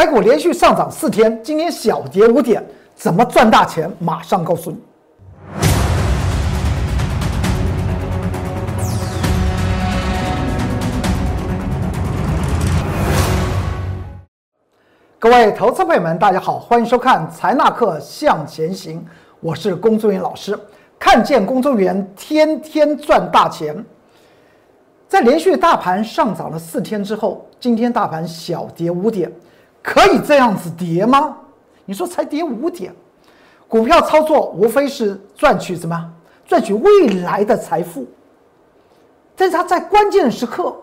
台股连续上涨四天，今天小跌五点，怎么赚大钱？马上告诉你。各位投资朋友们，大家好，欢迎收看财纳课向前行，我是龚作人员老师。看见工作人员天天赚大钱，在连续大盘上涨了四天之后，今天大盘小跌五点，可以这样子跌吗？你说才跌五点，股票操作无非是赚取什么？赚取未来的财富。但是它在关键时刻，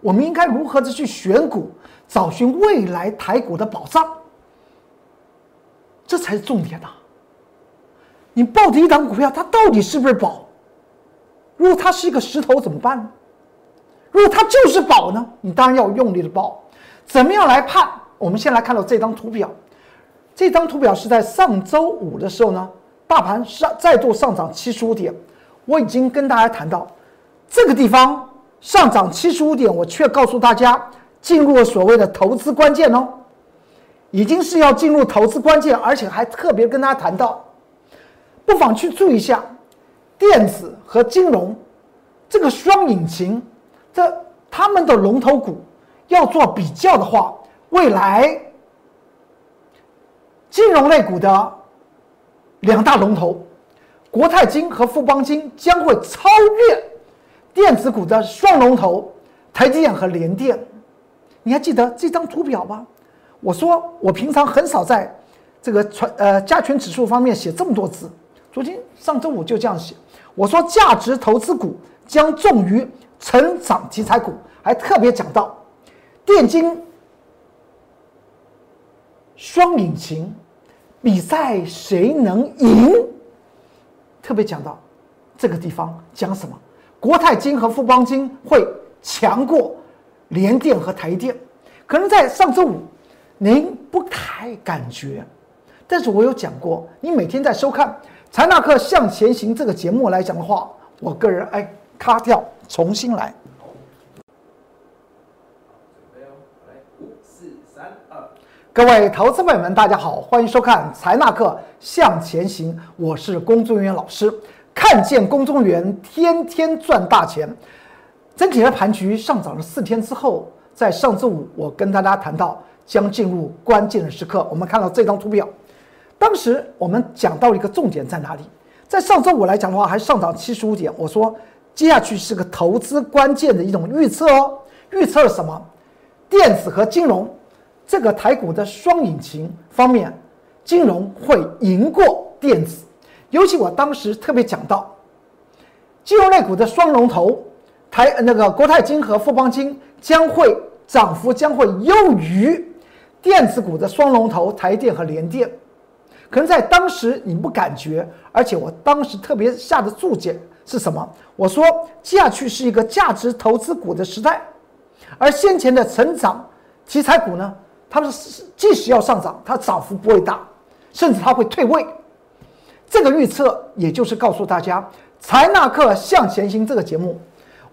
我们应该如何的去选股？找寻未来台股的宝藏，这才是重点呐！你抱着一档股票，它到底是不是宝？如果它是一个石头怎么办？如果它就是宝呢？你当然要用力的抱。怎么样来判？我们先来看到这张图表。这张图表是在上周五的时候呢，大盘上再度上涨七十五点。我已经跟大家谈到，这个地方上涨七十五点，我却告诉大家。进入了所谓的投资关键哦，已经是要进入投资关键，而且还特别跟大家谈到，不妨去注意一下，电子和金融这个双引擎，这他们的龙头股要做比较的话，未来金融类股的两大龙头国泰金和富邦金将会超越电子股的双龙头台积电和联电。你还记得这张图表吗？我说我平常很少在这个传呃加权指数方面写这么多字。昨天上周五就这样写，我说价值投资股将重于成长题材股，还特别讲到电金双引擎比赛谁能赢，特别讲到这个地方讲什么？国泰金和富邦金会强过。联电和台电，可能在上周五，您不太感觉，但是我有讲过，你每天在收看《财纳克向前行》这个节目来讲的话，我个人哎，卡掉，重新来。五四三二，各位投资朋友们，大家好，欢迎收看《财纳克向前行》，我是龚中元老师，看见龚中元，天天赚大钱。整体的盘局上涨了四天之后，在上周五，我跟大家谈到将进入关键的时刻。我们看到这张图表，当时我们讲到一个重点在哪里？在上周五来讲的话，还上涨七十五点。我说接下去是个投资关键的一种预测哦。预测什么？电子和金融这个台股的双引擎方面，金融会赢过电子。尤其我当时特别讲到金融类股的双龙头。台那个国泰金和富邦金将会涨幅将会优于电子股的双龙头台电和联电，可能在当时你不感觉，而且我当时特别下的注解是什么？我说接下去是一个价值投资股的时代，而先前的成长题材股呢，它们即使要上涨，它涨幅不会大，甚至它会退位。这个预测也就是告诉大家，财纳克向前行这个节目。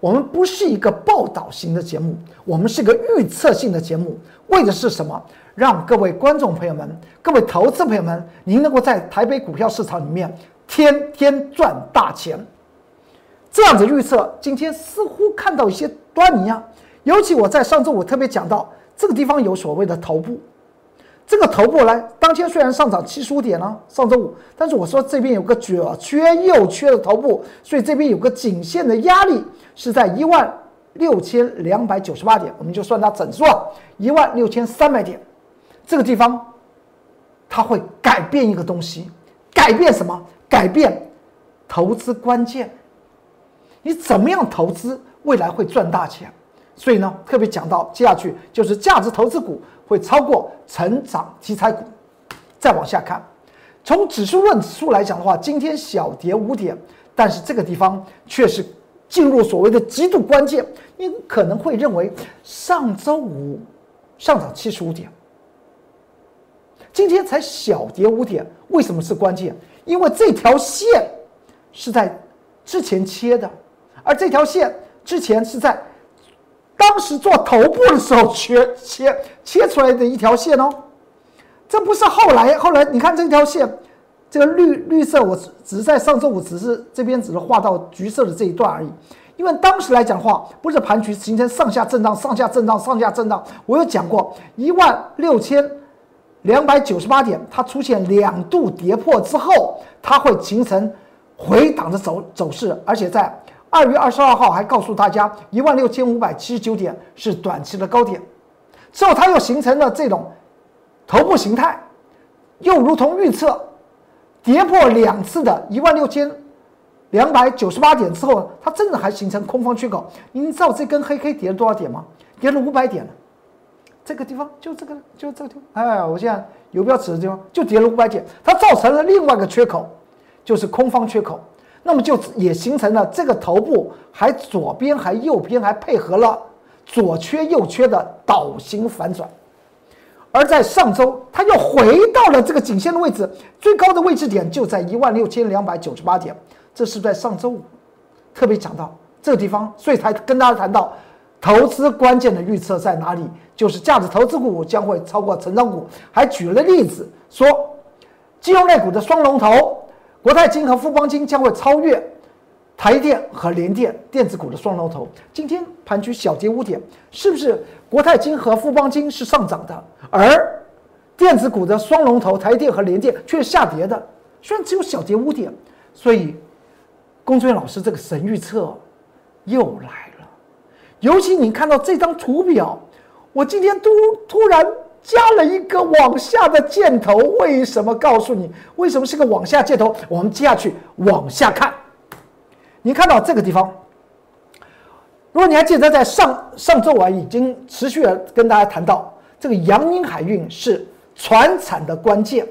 我们不是一个报道型的节目，我们是个预测性的节目，为的是什么？让各位观众朋友们、各位投资朋友们，您能够在台北股票市场里面天天赚大钱。这样子预测，今天似乎看到一些端倪啊。尤其我在上周五特别讲到，这个地方有所谓的头部。这个头部来，当天虽然上涨七十五点呢，上周五，但是我说这边有个左缺右缺的头部，所以这边有个颈线的压力是在一万六千两百九十八点，我们就算它整数啊，一万六千三百点，这个地方它会改变一个东西，改变什么？改变投资关键，你怎么样投资未来会赚大钱？所以呢，特别讲到接下去就是价值投资股。会超过成长题材股。再往下看，从指数论指数来讲的话，今天小跌五点，但是这个地方却是进入所谓的极度关键。你可能会认为上周五上涨七十五点，今天才小跌五点，为什么是关键？因为这条线是在之前切的，而这条线之前是在。当时做头部的时候，切切切出来的一条线哦，这不是后来后来你看这条线，这个绿绿色我只是在上周五只是这边只是画到橘色的这一段而已。因为当时来讲的话，不是盘局形成上下震荡、上下震荡、上下震荡。我有讲过，一万六千两百九十八点，它出现两度跌破之后，它会形成回档的走走势。而且在二月二十二号还告诉大家，一万六千五百七十九点是短期的高点。之后它又形成了这种头部形态，又如同预测跌破两次的一万六千。两百九十八点之后，它真的还形成空方缺口。你知道这根黑 K 跌了多少点吗？跌了五百点。这个地方就这个，就这个地方。哎，我现在游标指的地方就跌了五百点，它造成了另外一个缺口，就是空方缺口。那么就也形成了这个头部还左边还右边还配合了左缺右缺的倒形反转。而在上周，它又回到了这个颈线的位置，最高的位置点就在一万六千两百九十八点。这是在上周五特别讲到这个地方，所以才跟大家谈到投资关键的预测在哪里，就是价值投资股将会超过成长股，还举了例子说，金融类股的双龙头国泰金和富邦金将会超越台电和联电电子股的双龙头。今天盘局小跌五点，是不是国泰金和富邦金是上涨的，而电子股的双龙头台电和联电却下跌的？虽然只有小跌五点，所以。龚俊老师，这个神预测又来了。尤其你看到这张图表，我今天突突然加了一个往下的箭头。为什么？告诉你，为什么是个往下箭头？我们接下去往下看。你看到这个地方，如果你还记得，在上上周我已经持续的跟大家谈到，这个阳明海运是船产的关键。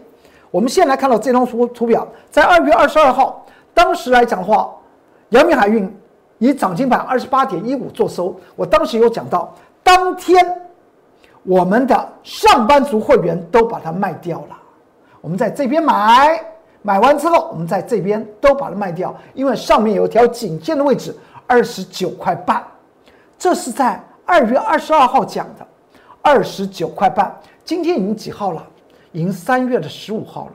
我们先来看到这张图图表，在二月二十二号。当时来讲的话，阳明海运以涨停板二十八点一五做收。我当时有讲到，当天我们的上班族会员都把它卖掉了。我们在这边买，买完之后，我们在这边都把它卖掉，因为上面有一条颈线的位置二十九块半。这是在二月二十二号讲的，二十九块半。今天已经几号了？已经三月的十五号了。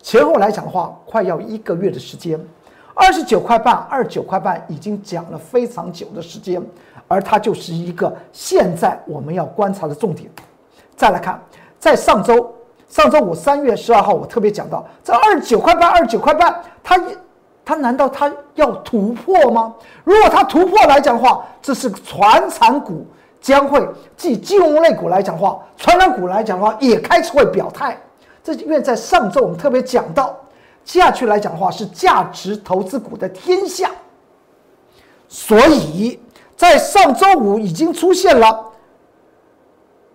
前后来讲的话，快要一个月的时间。二十九块半，二十九块半已经讲了非常久的时间，而它就是一个现在我们要观察的重点。再来看，在上周上周五三月十二号，我特别讲到，这二十九块半，二十九块半，它它难道它要突破吗？如果它突破来讲的话，这是个传产股将会即金融类股来讲的话，传染股来讲的话也开始会表态。这因为在上周我们特别讲到。接下去来讲的话，是价值投资股的天下，所以在上周五已经出现了，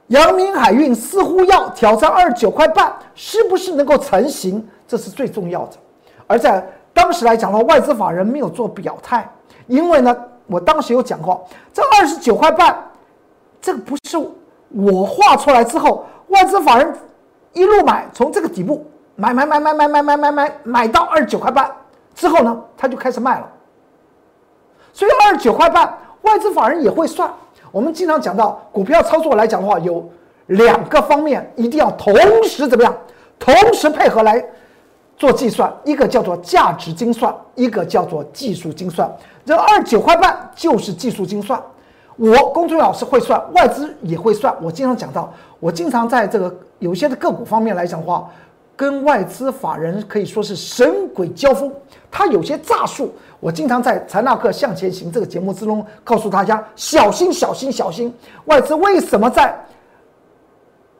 阳明海运似乎要挑战二十九块半，是不是能够成型？这是最重要的。而在当时来讲的话，外资法人没有做表态，因为呢，我当时有讲过，这二十九块半，这个不是我画出来之后，外资法人一路买，从这个底部。买买买买买买买买买买到二十九块半之后呢，他就开始卖了。所以二十九块半，外资法人也会算。我们经常讲到股票操作来讲的话，有两个方面一定要同时怎么样？同时配合来做计算，一个叫做价值精算，一个叫做技术精算。这二十九块半就是技术精算。我公众老师会算，外资也会算。我经常讲到，我经常在这个有些的个股方面来讲的话。跟外资法人可以说是神鬼交锋，他有些诈术，我经常在财纳克向前行这个节目之中告诉大家小心小心小心。外资为什么在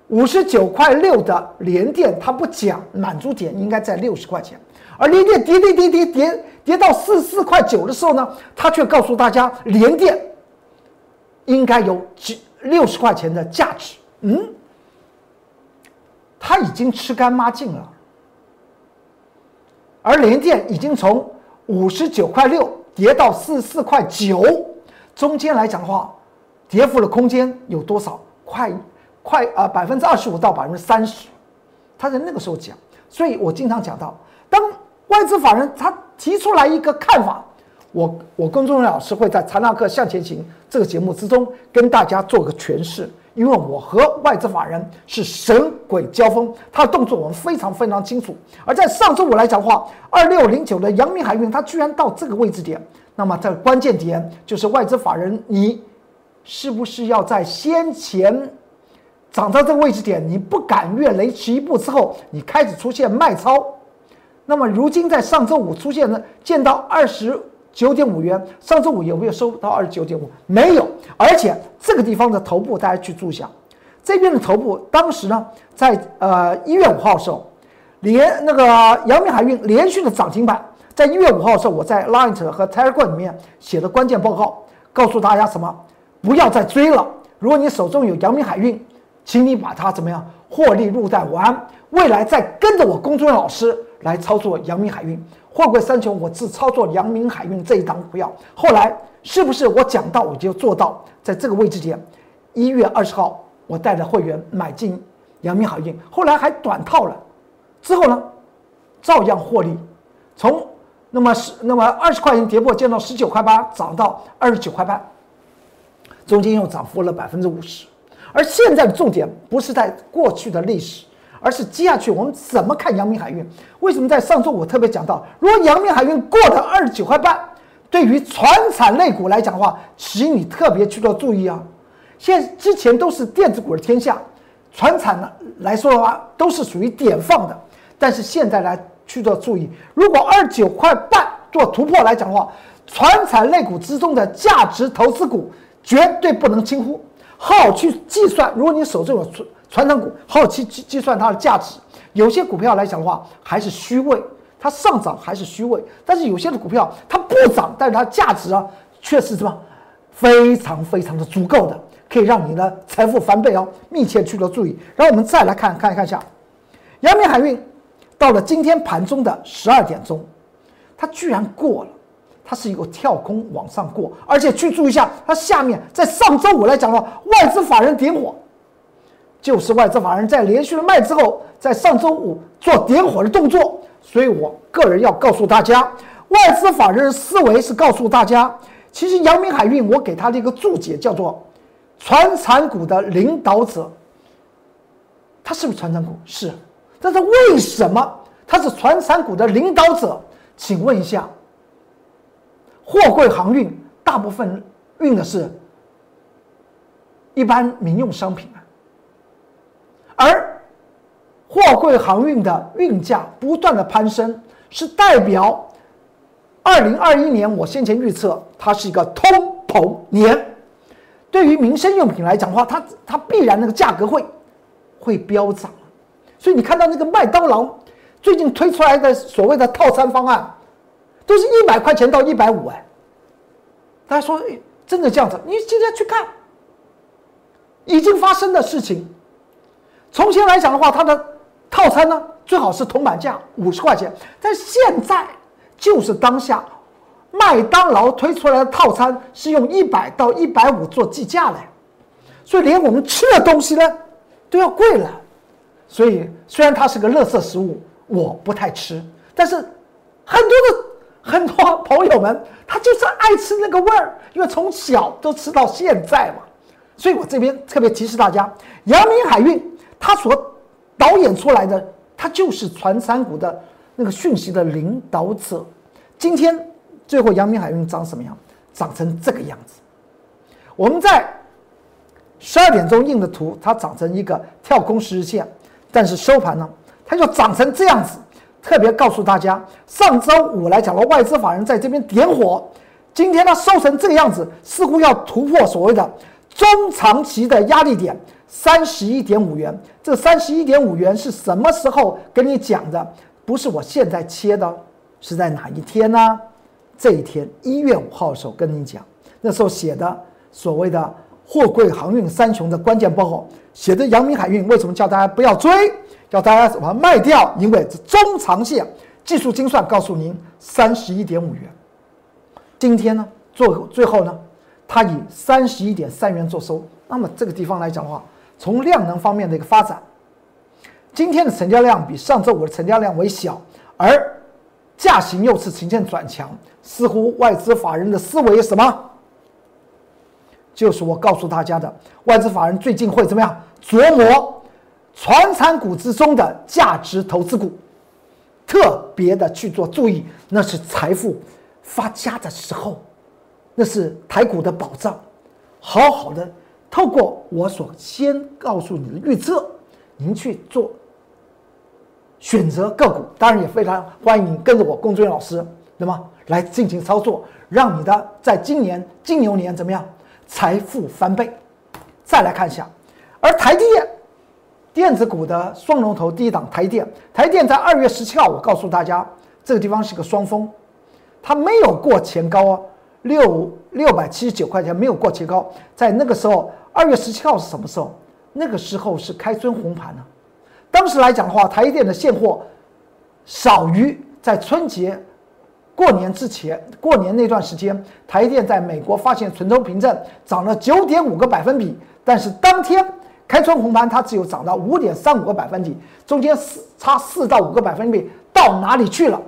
五十九块六的连电，他不讲满足点应该在六十块钱，而连电跌跌跌跌跌跌到四四块九的时候呢，他却告诉大家连电应该有几六十块钱的价值，嗯。它已经吃干抹净了，而联电已经从五十九块六跌到四十四块九，中间来讲的话，跌幅的空间有多少？快快啊，百分之二十五到百分之三十。他在那个时候讲，所以我经常讲到，当外资法人他提出来一个看法，我我公众老师会在财纳克向前行这个节目之中跟大家做个诠释，因为我和外资法人是神鬼交锋，他的动作我们非常非常清楚。而在上周五来讲的话，二六零九的阳明海运，它居然到这个位置点，那么这关键点就是外资法人，你是不是要在先前涨到这个位置点，你不敢越雷池一步之后，你开始出现卖超？那么如今在上周五出现了见到二十。九点五元，上周五有没有收到二十九点五？没有，而且这个地方的头部大家去注意一下，这边的头部当时呢，在呃一月五号的时候，连那个阳明海运连续的涨停板，在一月五号的时候，我在 Line 和 Telegram 里面写的关键报告，告诉大家什么？不要再追了。如果你手中有阳明海运，请你把它怎么样获利入袋完，未来再跟着我公众老师来操作阳明海运。货柜三雄，我只操作阳明海运这一档股票。后来是不是我讲到我就做到？在这个位置点，一月二十号，我带着会员买进阳明海运，后来还短套了。之后呢，照样获利，从那么十那么二十块钱跌破，见到十九块八，涨到二十九块半，中间又涨幅了百分之五十。而现在的重点不是在过去的历史。而是接下去我们怎么看阳明海运？为什么在上周我特别讲到，如果阳明海运过了二十九块半，对于船产类股来讲的话，请你特别去做注意啊！现之前都是电子股的天下，船产呢来说的话都是属于点放的，但是现在来去做注意，如果二十九块半做突破来讲的话，船产类股之中的价值投资股绝对不能轻忽，好去计算。如果你手中有，传统股好去计计算它的价值，有些股票来讲的话还是虚位，它上涨还是虚位，但是有些的股票它不涨，但是它价值啊却是什么非常非常的足够的，可以让你的财富翻倍哦，密切去做注意。然后我们再来看看看一下，阳明海运到了今天盘中的十二点钟，它居然过了，它是一个跳空往上过，而且去注意一下，它下面在上周五来讲的话，外资法人点火。就是外资法人在连续的卖之后，在上周五做点火的动作，所以我个人要告诉大家，外资法人的思维是告诉大家，其实阳明海运我给他的一个注解叫做“船产股的领导者”，它是不是船产股？是，但是为什么它是船产股的领导者？请问一下，货柜航运大部分运的是一般民用商品啊。而货柜航运的运价不断的攀升，是代表二零二一年我先前预测它是一个通膨年。对于民生用品来讲的话，它它必然那个价格会会飙涨。所以你看到那个麦当劳最近推出来的所谓的套餐方案，都是一百块钱到一百五哎。大家说，真的这样子？你今天去看，已经发生的事情。从前来讲的话，它的套餐呢最好是铜板价五十块钱，但现在就是当下麦当劳推出来的套餐是用一百到一百五做计价的，所以连我们吃的东西呢都要贵了。所以虽然它是个垃圾食物，我不太吃，但是很多的很多朋友们他就是爱吃那个味儿，因为从小都吃到现在嘛。所以我这边特别提示大家，阳明海运。他所导演出来的，他就是传山股的那个讯息的领导者。今天最后阳明海运长什么样？长成这个样子。我们在十二点钟印的图，它长成一个跳空十日线，但是收盘呢，它就长成这样子。特别告诉大家，上周五来讲的外资法人在这边点火，今天它收成这个样子，似乎要突破所谓的中长期的压力点。三十一点五元，这三十一点五元是什么时候跟你讲的？不是我现在切的，是在哪一天呢？这一天一月五号的时候跟你讲，那时候写的所谓的货柜航运三雄的关键报告，写的阳明海运为什么叫大家不要追，叫大家什么卖掉？因为这中长线技术精算告诉您三十一点五元。今天呢，做最后呢，它以三十一点三元做收。那么这个地方来讲的话，从量能方面的一个发展，今天的成交量比上周五的成交量为小，而价型又是呈现转强，似乎外资法人的思维什么？就是我告诉大家的，外资法人最近会怎么样琢磨传产股之中的价值投资股，特别的去做注意，那是财富发家的时候，那是台股的保障。好好的透过我所先告诉你的预测，您去做选择个股，当然也非常欢迎你跟着我龚俊老师，那么？来进行操作，让你的在今年金牛年怎么样？财富翻倍。再来看一下，而台积电电子股的双龙头第一档台电，台电在二月十七号，我告诉大家，这个地方是个双峰，它没有过前高哦，六六百七十九块钱没有过前高，在那个时候，二月十七号是什么时候？那个时候是开春红盘呢。当时来讲的话，台积电的现货少于在春节。过年之前，过年那段时间，台积电在美国发现存头凭证涨了九点五个百分比，但是当天开春红盘，它只有涨到五点三五个百分比，中间四差四到五个百分比到哪里去了？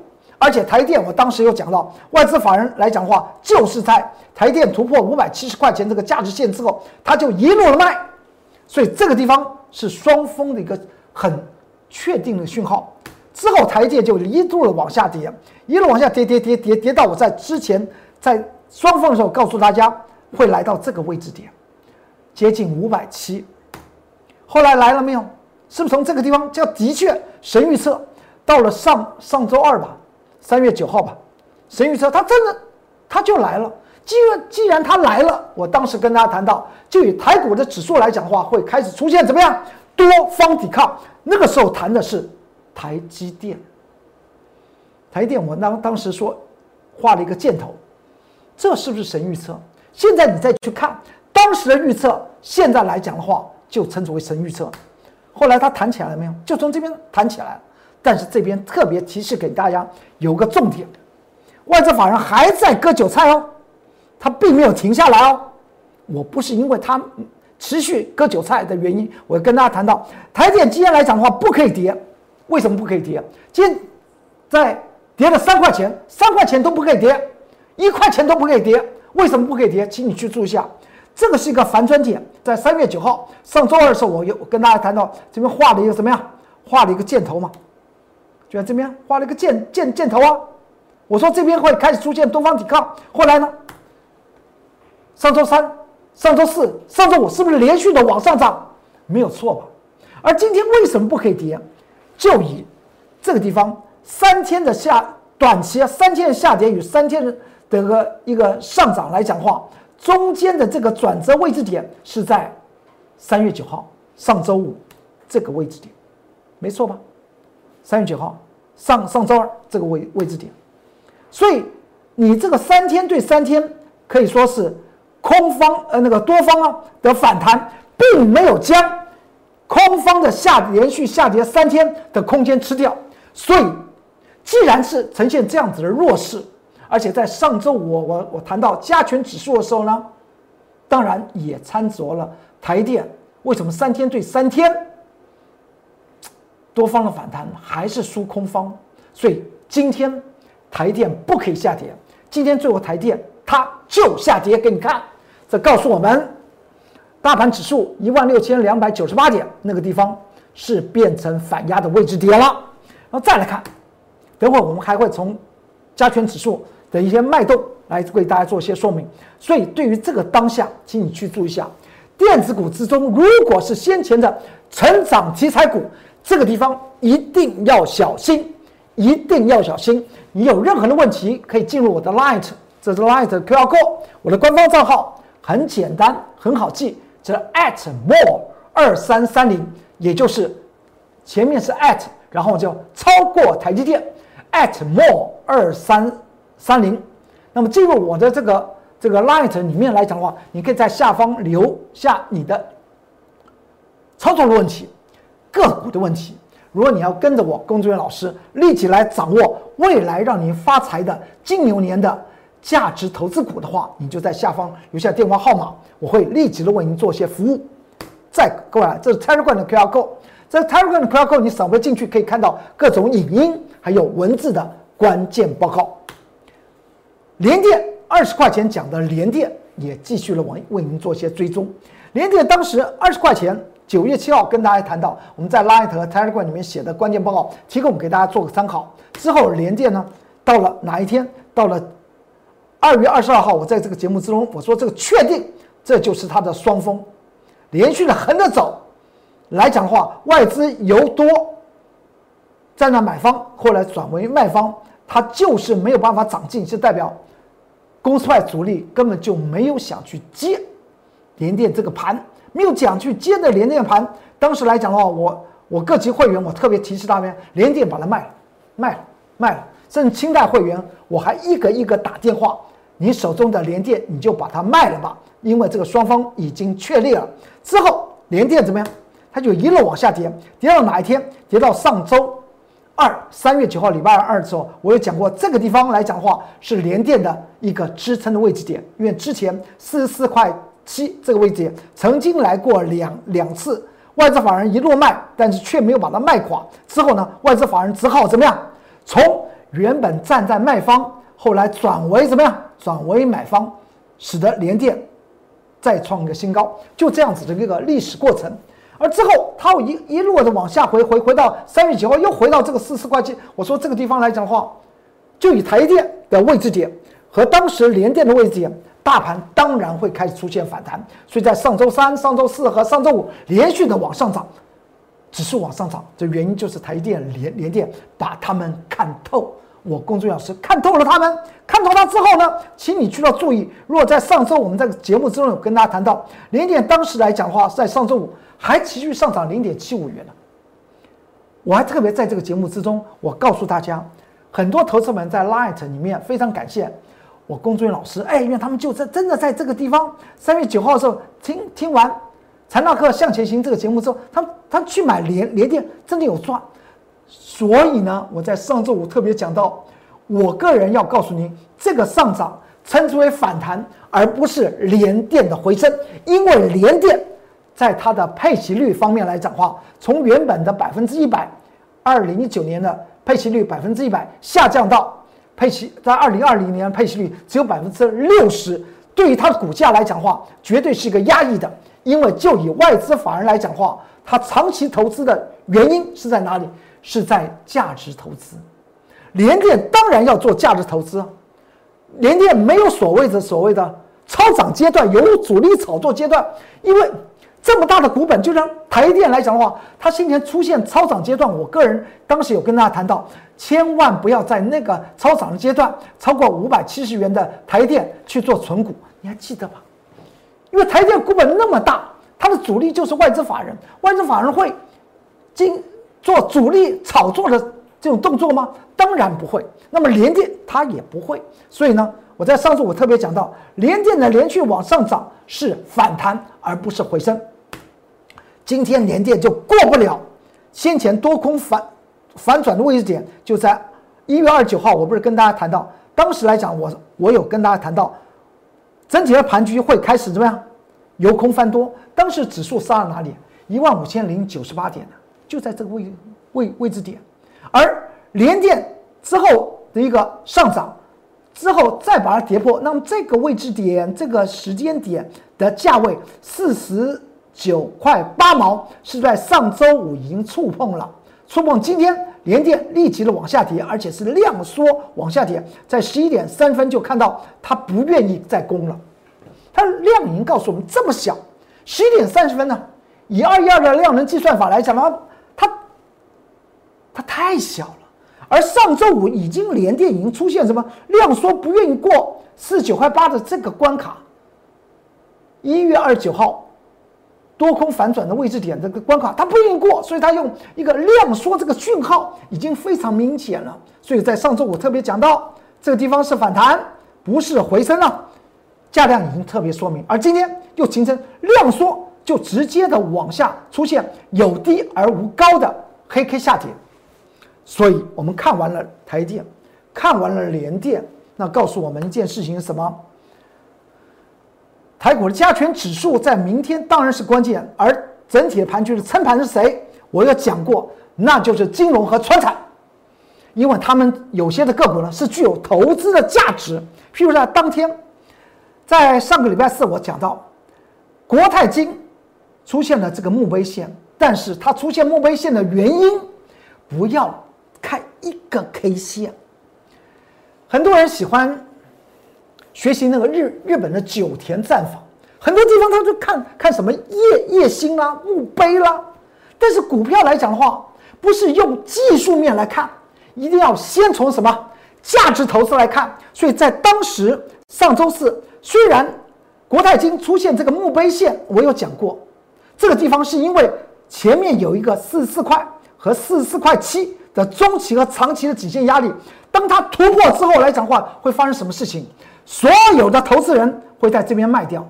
而且台电，我当时有讲到，外资法人来讲话，就是在台电突破五百七十块钱这个价值线之后，它就一路的卖，所以这个地方是双峰的一个很确定的讯号。之后台阶就一度的往下跌，一路往下跌跌跌跌跌到我在之前在双峰的时候告诉大家会来到这个位置点，接近五百七，后来来了没有？是不是从这个地方叫的确神预测到了上上周二吧，三月九号吧，神预测它真的它就来了。既然既然它来了，我当时跟大家谈到，就以台股的指数来讲的话，会开始出现怎么样多方抵抗？那个时候谈的是。台积电，台电，我当当时说画了一个箭头，这是不是神预测？现在你再去看当时的预测，现在来讲的话，就称之为神预测。后来它弹起来了没有？就从这边弹起来了。但是这边特别提示给大家，有个重点，外资法人还在割韭菜哦，他并没有停下来哦。我不是因为他持续割韭菜的原因，我跟大家谈到台电今天来讲的话，不可以跌。为什么不可以跌？今在跌了三块钱，三块钱都不可以跌，一块钱都不可以跌。为什么不可以跌？请你去注意一下，这个是一个反转点，在三月九号上周二的时候，我有跟大家谈到这边画了一个怎么样？画了一个箭头嘛，就在这边画了一个箭箭箭头啊。我说这边会开始出现多方抵抗。后来呢？上周三、上周四、上周五是不是连续的往上涨？没有错吧？而今天为什么不可以跌？就以这个地方三天的下短期啊三天的下跌与三天的这个一个上涨来讲话，中间的这个转折位置点是在三月九号上周五这个位置点，没错吧？三月九号上上周二这个位位置点，所以你这个三天对三天可以说是空方呃那个多方啊的反弹，并没有将。空方的下连续下跌三天的空间吃掉，所以既然是呈现这样子的弱势，而且在上周五我我我谈到加权指数的时候呢，当然也参酌了台电为什么三天对三天多方的反弹还是输空方，所以今天台电不可以下跌，今天最后台电它就下跌给你看，这告诉我们。大盘指数一万六千两百九十八点，那个地方是变成反压的位置点了。然后再来看，等会儿我们还会从加权指数的一些脉动来为大家做一些说明。所以对于这个当下，请你去注意一下，电子股之中，如果是先前的成长题材股，这个地方一定要小心，一定要小心。你有任何的问题，可以进入我的 Light，这是 Light QR Code，我的官方账号很简单，很好记。这 at more 二三三零，也就是前面是 at，然后就超过台积电 at more 二三三零。那么进入我的这个这个 light 里面来讲的话，你可以在下方留下你的操作的问题、个股的问题。如果你要跟着我工作人员老师立即来掌握未来让您发财的金牛年的。价值投资股的话，你就在下方留下电话号码，我会立即的为您做些服务。再各位，这是 Telegram 的 QR code，这 Telegram 的 QR code 你扫描进去可以看到各种影音还有文字的关键报告。联电二十块钱讲的联电，也继续了往为您做一些追踪。联电当时二十块钱，九月七号跟大家谈到，我们在 Light 和 Telegram 里面写的关键报告，提供给大家做个参考。之后联电呢，到了哪一天？到了二月二十二号，我在这个节目之中，我说这个确定，这就是它的双峰，连续的横着走。来讲的话，外资由多在那买方，后来转为卖方，它就是没有办法涨进，就代表公司派主力根本就没有想去接联电这个盘，没有讲去接的连电盘。当时来讲的话，我我各级会员我特别提示大家，连电把它卖了，卖了，卖了。甚至清代会员，我还一个一个打电话，你手中的连电你就把它卖了吧，因为这个双方已经确立了。之后连电怎么样？它就一路往下跌，跌到哪一天？跌到上周二，三月九号礼拜二的时候，我有讲过这个地方来讲的话，是连电的一个支撑的位置点。因为之前四十四块七这个位置曾经来过两两次，外资法人一路卖，但是却没有把它卖垮。之后呢，外资法人只好怎么样？从原本站在卖方，后来转为怎么样？转为买方，使得联电再创一个新高，就这样子的一个历史过程。而之后，它一一路的往下回，回回到三月九号，又回到这个四十块钱。我说这个地方来讲的话，就以台电的位置点和当时联电的位置点，大盘当然会开始出现反弹。所以在上周三、上周四和上周五连续的往上涨，指数往上涨，这原因就是台电、联联电把他们看透。我工作老师看透了他们，看透它之后呢，请你需要注意，如果在上周我们在节目之中有跟大家谈到联电，当时来讲的话，在上周五。还持续上涨零点七五元呢。我还特别在这个节目之中，我告诉大家，很多投资们在 Light 里面非常感谢我工作人员老师，哎，因为他们就在真的在这个地方，三月九号的时候听听完《财纳克向前行》这个节目之后，他他去买联联电，真的有赚。所以呢，我在上周五特别讲到，我个人要告诉您，这个上涨称之为反弹，而不是联电的回升，因为联电。在它的配息率方面来讲话，从原本的百分之一百，二零一九年的配息率百分之一百下降到配息在二零二零年配息率只有百分之六十，对于它的股价来讲话，绝对是一个压抑的。因为就以外资法人来讲话，它长期投资的原因是在哪里？是在价值投资。联电当然要做价值投资，联电没有所谓的所谓的超涨阶段，有主力炒作阶段，因为。这么大的股本，就让台电来讲的话，它先前出现超涨阶段，我个人当时有跟大家谈到，千万不要在那个超涨的阶段，超过五百七十元的台电去做存股，你还记得吧？因为台电股本那么大，它的主力就是外资法人，外资法人会经做主力炒作的这种动作吗？当然不会。那么联电它也不会，所以呢？我在上次我特别讲到，联电的连续往上涨是反弹，而不是回升。今天连电就过不了先前多空反反转的位置点，就在一月二十九号，我不是跟大家谈到，当时来讲，我我有跟大家谈到，整体的盘局会开始怎么样？由空翻多。当时指数杀到哪里？一万五千零九十八点，就在这个位位位置点。而连电之后的一个上涨。之后再把它跌破，那么这个位置点、这个时间点的价位四十九块八毛，是在上周五已经触碰了，触碰今天连电立即的往下跌，而且是量缩往下跌，在十一点三分就看到它不愿意再攻了，它量已经告诉我们这么小，十一点三十分呢，以二一二的量能计算法来讲呢，它它太小了。而上周五已经连电已经出现什么量缩，不愿意过四十九块八的这个关卡。一月二十九号多空反转的位置点这个关卡，它不一定过，所以它用一个量缩这个讯号已经非常明显了。所以在上周我特别讲到这个地方是反弹，不是回升了，价量已经特别说明。而今天又形成量缩，就直接的往下出现有低而无高的黑 K 下跌。所以我们看完了台电，看完了联电，那告诉我们一件事情是什么？台股的加权指数在明天当然是关键，而整体的盘局的撑盘是谁？我有讲过，那就是金融和川产，因为他们有些的个股呢是具有投资的价值。譬如在当天，在上个礼拜四我讲到，国泰金出现了这个墓碑线，但是它出现墓碑线的原因，不要看一个 K 线。很多人喜欢学习那个日日本的九田战法，很多地方他就看看什么叶叶星啦、墓碑啦，但是股票来讲的话，不是用技术面来看，一定要先从什么价值投资来看。所以在当时上周四。虽然国泰金出现这个墓碑线，我有讲过，这个地方是因为前面有一个四十四块和四十四块七的中期和长期的颈线压力，当它突破之后来讲话，会发生什么事情？所有的投资人会在这边卖掉，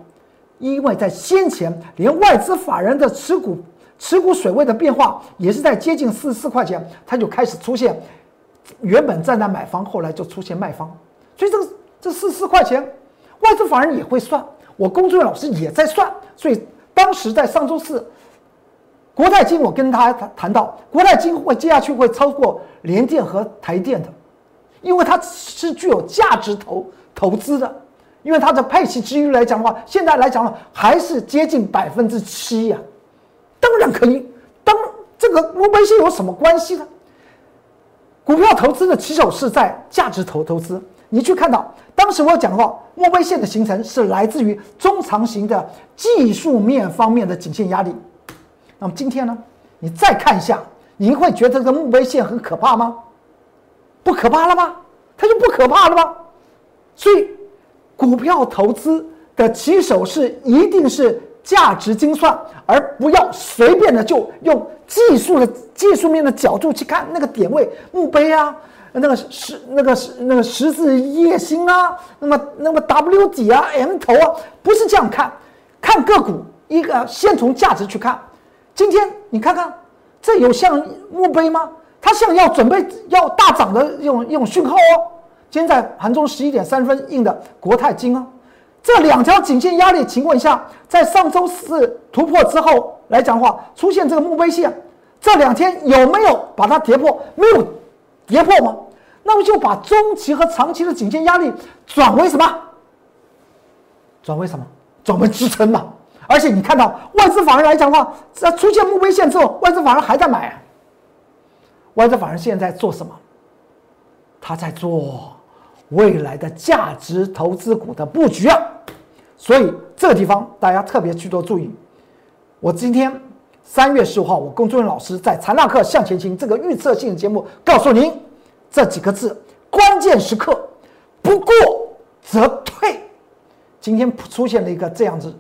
因为在先前连外资法人的持股持股水位的变化也是在接近四十四块钱，它就开始出现原本站在买方，后来就出现卖方，所以这个这四十四块钱。外资法人也会算，我工作人员老师也在算，所以当时在上周四，国泰金我跟他谈谈到，国泰金会接下去会超过联电和台电的，因为它是具有价值投投资的，因为它的配息之余来讲的话，现在来讲的话还是接近百分之七呀，当然可以，当这个跟微信有什么关系呢？股票投资的起手是在价值投投资。你去看到，当时我讲的话墓碑线的形成是来自于中长型的技术面方面的颈线压力。那么今天呢，你再看一下，你会觉得这个墓碑线很可怕吗？不可怕了吗？它就不可怕了吗？所以，股票投资的起手是一定是价值精算，而不要随便的就用技术的技术面的角度去看那个点位墓碑啊。那个十那个十那个十字叶星啊，那么那么 W 底啊，M 头啊，不是这样看，看个股一个先从价值去看。今天你看看，这有像墓碑吗？它像要准备要大涨的一种一种讯号哦。今天在盘中十一点三分印的国泰金啊，这两条颈线压力情况下，在上周四突破之后来讲话，出现这个墓碑线，这两天有没有把它跌破？没有。跌破吗？那么就把中期和长期的颈线压力转为什么？转为什么？转为支撑嘛。而且你看到外资法人来讲的话，在出现墓碑线之后，外资法人还在买。外资法人现在做什么？他在做未来的价值投资股的布局啊。所以这个地方大家特别去多注意。我今天。三月十五号，我龚忠元老师在《财纳课向前行》这个预测性的节目告诉您这几个字：关键时刻不过则退。今天出现了一个这样子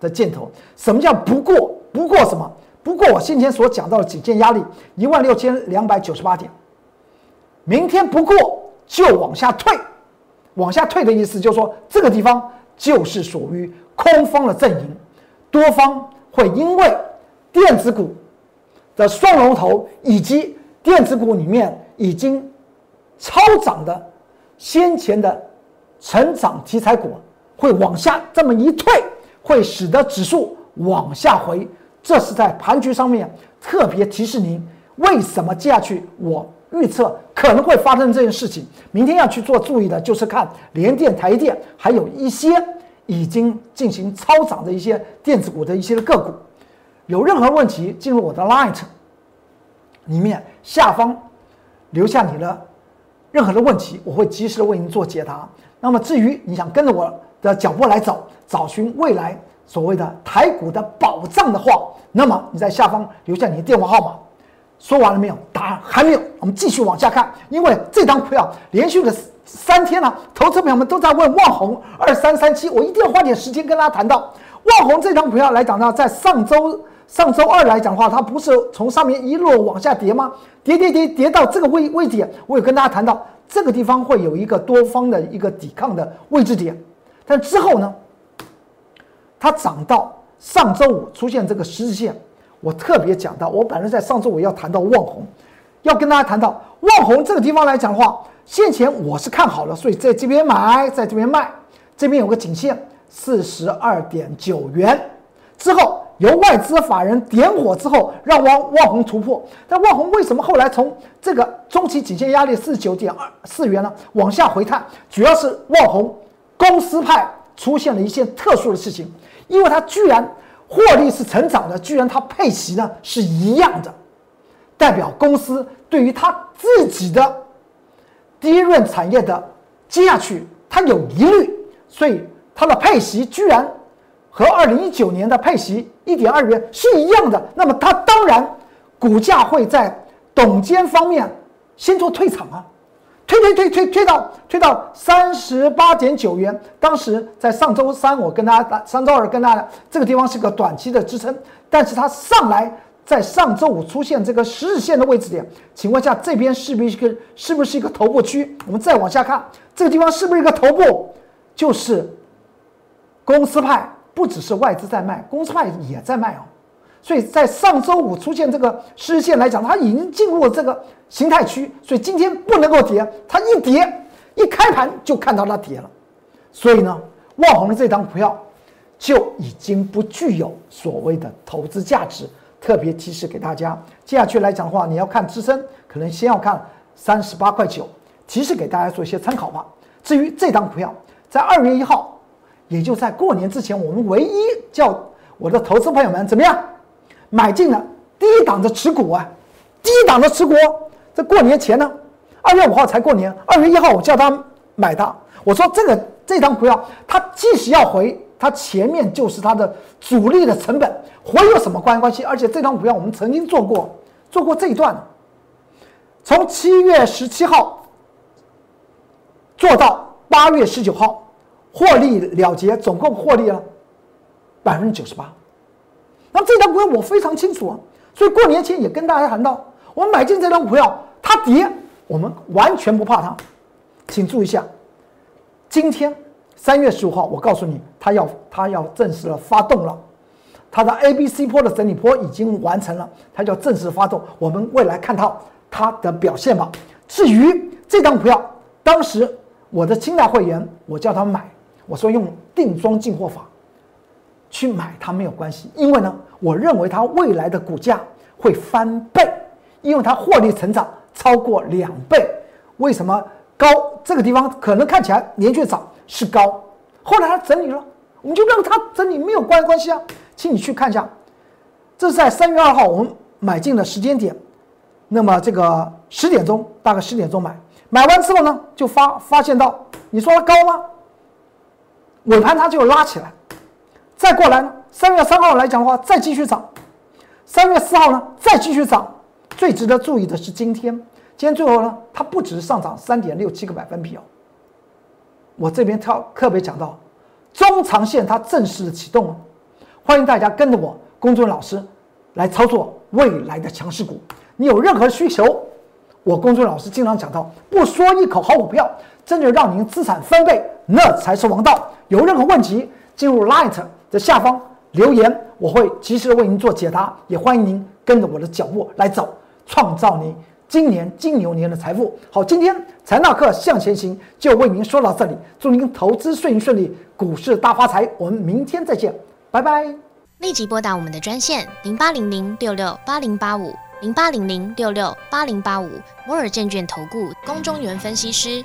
的箭头，什么叫不过？不过什么？不过我先前所讲到的几件压力一万六千两百九十八点。明天不过就往下退，往下退的意思就是说这个地方就是属于空方的阵营，多方会因为。电子股的双龙头以及电子股里面已经超涨的先前的成长题材股会往下这么一退，会使得指数往下回。这是在盘局上面特别提示您，为什么接下去我预测可能会发生这件事情。明天要去做注意的就是看联电、台电，还有一些已经进行超涨的一些电子股的一些个股。有任何问题，进入我的 Light 里面下方留下你的任何的问题，我会及时的为您做解答。那么至于你想跟着我的脚步来走，找寻未来所谓的台股的宝藏的话，那么你在下方留下你的电话号码。说完了没有？答案还没有。我们继续往下看，因为这张股票连续的三天了，投资朋友们都在问万红二三三七，我一定要花点时间跟大家谈到万红这张股票来讲呢，在上周。上周二来讲的话，它不是从上面一路往下跌吗？跌跌跌跌到这个位位点，我有跟大家谈到，这个地方会有一个多方的一个抵抗的位置点。但之后呢，它涨到上周五出现这个十字线，我特别讲到，我本来在上周五要谈到望红，要跟大家谈到望红这个地方来讲的话，先前我是看好了，所以在这边买，在这边卖，这边有个颈线四十二点九元之后。由外资法人点火之后，让旺旺宏突破。但旺宏为什么后来从这个中期颈线压力四十九点二四元呢往下回探？主要是望红公司派出现了一件特殊的事情，因为它居然获利是成长的，居然它配息呢是一样的，代表公司对于它自己的低润产业的接下去它有疑虑，所以它的配息居然和二零一九年的配息一点二元是一样的，那么它当然股价会在董监方面先做退场啊。推推推推推到推到三十八点九元，当时在上周三，我跟大家上周二跟大家这个地方是个短期的支撑，但是它上来在上周五出现这个十日线的位置点情况下，这边是不是一个是不是一个头部区？我们再往下看，这个地方是不是一个头部？就是公司派不只是外资在卖，公司派也在卖哦。所以在上周五出现这个失线来讲，它已经进入了这个形态区，所以今天不能够跌。它一跌，一开盘就看到它跌了。所以呢，万宏的这张股票就已经不具有所谓的投资价值。特别提示给大家，接下去来讲的话，你要看支撑，可能先要看三十八块九。提示给大家做一些参考吧。至于这张股票，在二月一号，也就在过年之前，我们唯一叫我的投资朋友们怎么样？买进了低档的持股啊，低档的持股，在过年前呢，二月五号才过年，二月一号我叫他买的。我说这个这张股票，它即使要回，它前面就是它的主力的成本，回有什么关关系？而且这张股票我们曾经做过，做过这一段，从七月十七号做到八月十九号，获利了结，总共获利了百分之九十八。那这张股票我非常清楚啊，所以过年前也跟大家谈到，我们买进这张股票，它跌，我们完全不怕它。请注意一下，今天三月十五号，我告诉你，它要它要正式的发动了，它的 A、B、C 波的整理波已经完成了，它就要正式发动。我们未来看到它的表现吧。至于这张股票，当时我的清代会员，我叫他买，我说用定庄进货法。去买它没有关系，因为呢，我认为它未来的股价会翻倍，因为它获利成长超过两倍。为什么高？这个地方可能看起来连续涨是高，后来它整理了，我们就让它整理没有关关系啊。请你去看一下，这是在三月二号我们买进的时间点，那么这个十点钟大概十点钟买，买完之后呢，就发发现到你说它高吗？尾盘它就拉起来。再过来呢？三月三号来讲的话，再继续涨；三月四号呢，再继续涨。最值得注意的是今天，今天最后呢，它不只是上涨三点六七个百分比哦。我这边特特别讲到，中长线它正式的启动了，欢迎大家跟着我公众老师来操作未来的强势股。你有任何需求，我公众老师经常讲到，不说一口好股票，真的让您资产翻倍，那才是王道。有任何问题，进入 Light。在下方留言，我会及时的为您做解答。也欢迎您跟着我的脚步来走，创造您今年金牛年的财富。好，今天财纳课向前行就为您说到这里，祝您投资顺顺利，股市大发财。我们明天再见，拜拜。立即拨打我们的专线零八零零六六八零八五零八零零六六八零八五摩尔证券投顾龚中原分析师。